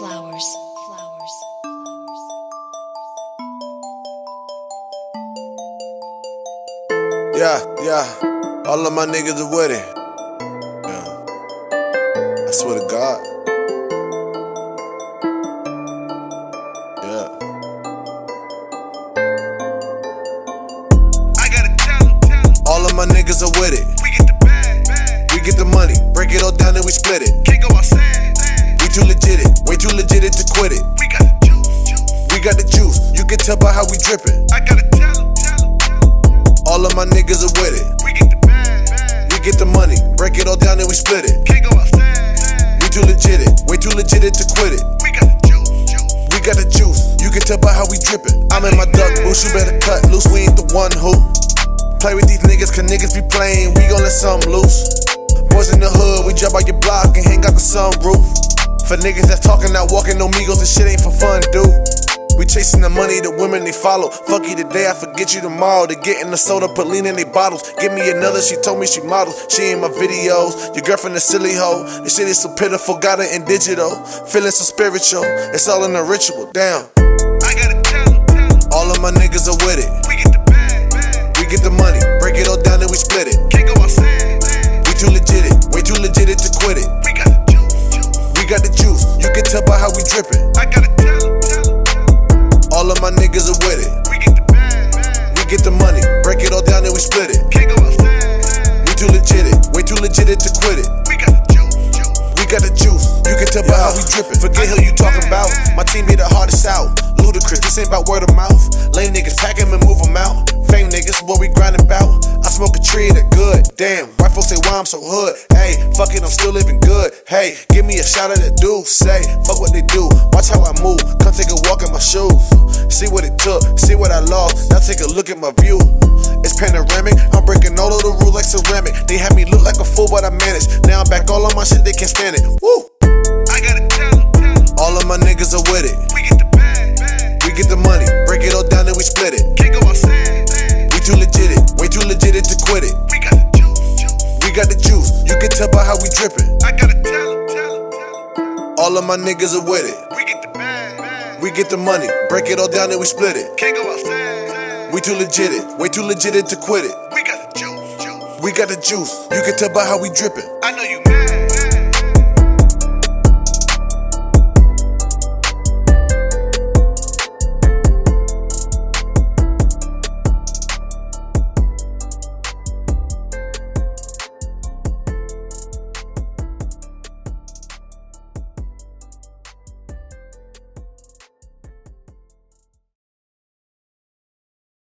Flowerz. Flowerz. Yeah, yeah. All of my niggas are with it. Yeah. I swear to God. Yeah. I gotta tell him, tell him. All of my niggas are with it. We get the bag, bag. We get the money, break it all down and we split it. Can't go outside. We too legit it, way too legit to quit it. We got the juice, juice. We got the juice, you can tell by how we drippin'. I gotta tell tell tell. All of my niggas are with it. We get the bag, bag. We get the money, break it all down and we split it. Can't go outside. We too legit it, way too legit to quit it. We got the juice, juice. We got the juice, you can tell by how we drippin'. I'm in my duck boots, you better cut loose, we ain't the one who play with these niggas, cause niggas be playing, we gon' let something loose. Boys in the hood, we jump out your block and hang out the sunroof. For niggas that's talking, not walking, no migos, this shit ain't for fun, dude. We chasing the money, the women they follow. Fuck you today, I forget you tomorrow. They get in the soda, put lean in they bottles. Give me another, she told me she models. She in my videos. Your girlfriend a silly hoe. This shit is so pitiful, got it in digital. Feeling so spiritual, it's all in the ritual. Damn. I gotta tell tell. All of my niggas are with it. We get the bag, bag. We get the money, break it all down and we tell by how we drippin'. I gotta tell tell tell. All of my niggas are with it. We get the bag, bag. We get the money, break it all down and we split it. Can't go outside. We too legit it, way too legit it to quit it. We got the juice, juice. We got the juice, you can tell by how we drippin'. Forget who you talking about. My team be the hardest out. Good. Damn, white folks say why I'm so hood. Hey, fuck it, I'm still living good. Hey, give me a shot of that dude. Say, fuck what they do. Watch how I move. Come take a walk in my shoes. See what it took, see what I lost. Now take a look at my view. It's panoramic. I'm breaking all of the rules like ceramic. They had me look like a fool, but I managed. Now I'm back all on my shit, they can't stand it. Woo! I gotta tell tell. All of my niggas are with it. Tell by how we drippin'. I gotta tell him, tell him, tell him. All of my niggas are with it. We get the bag, bag. We get the money, break it all down and we split it. Can't go outside. We too legit it, way too legit it to quit it. We got the juice, juice. We got the juice, you can tell by how we drippin'. I know you mad.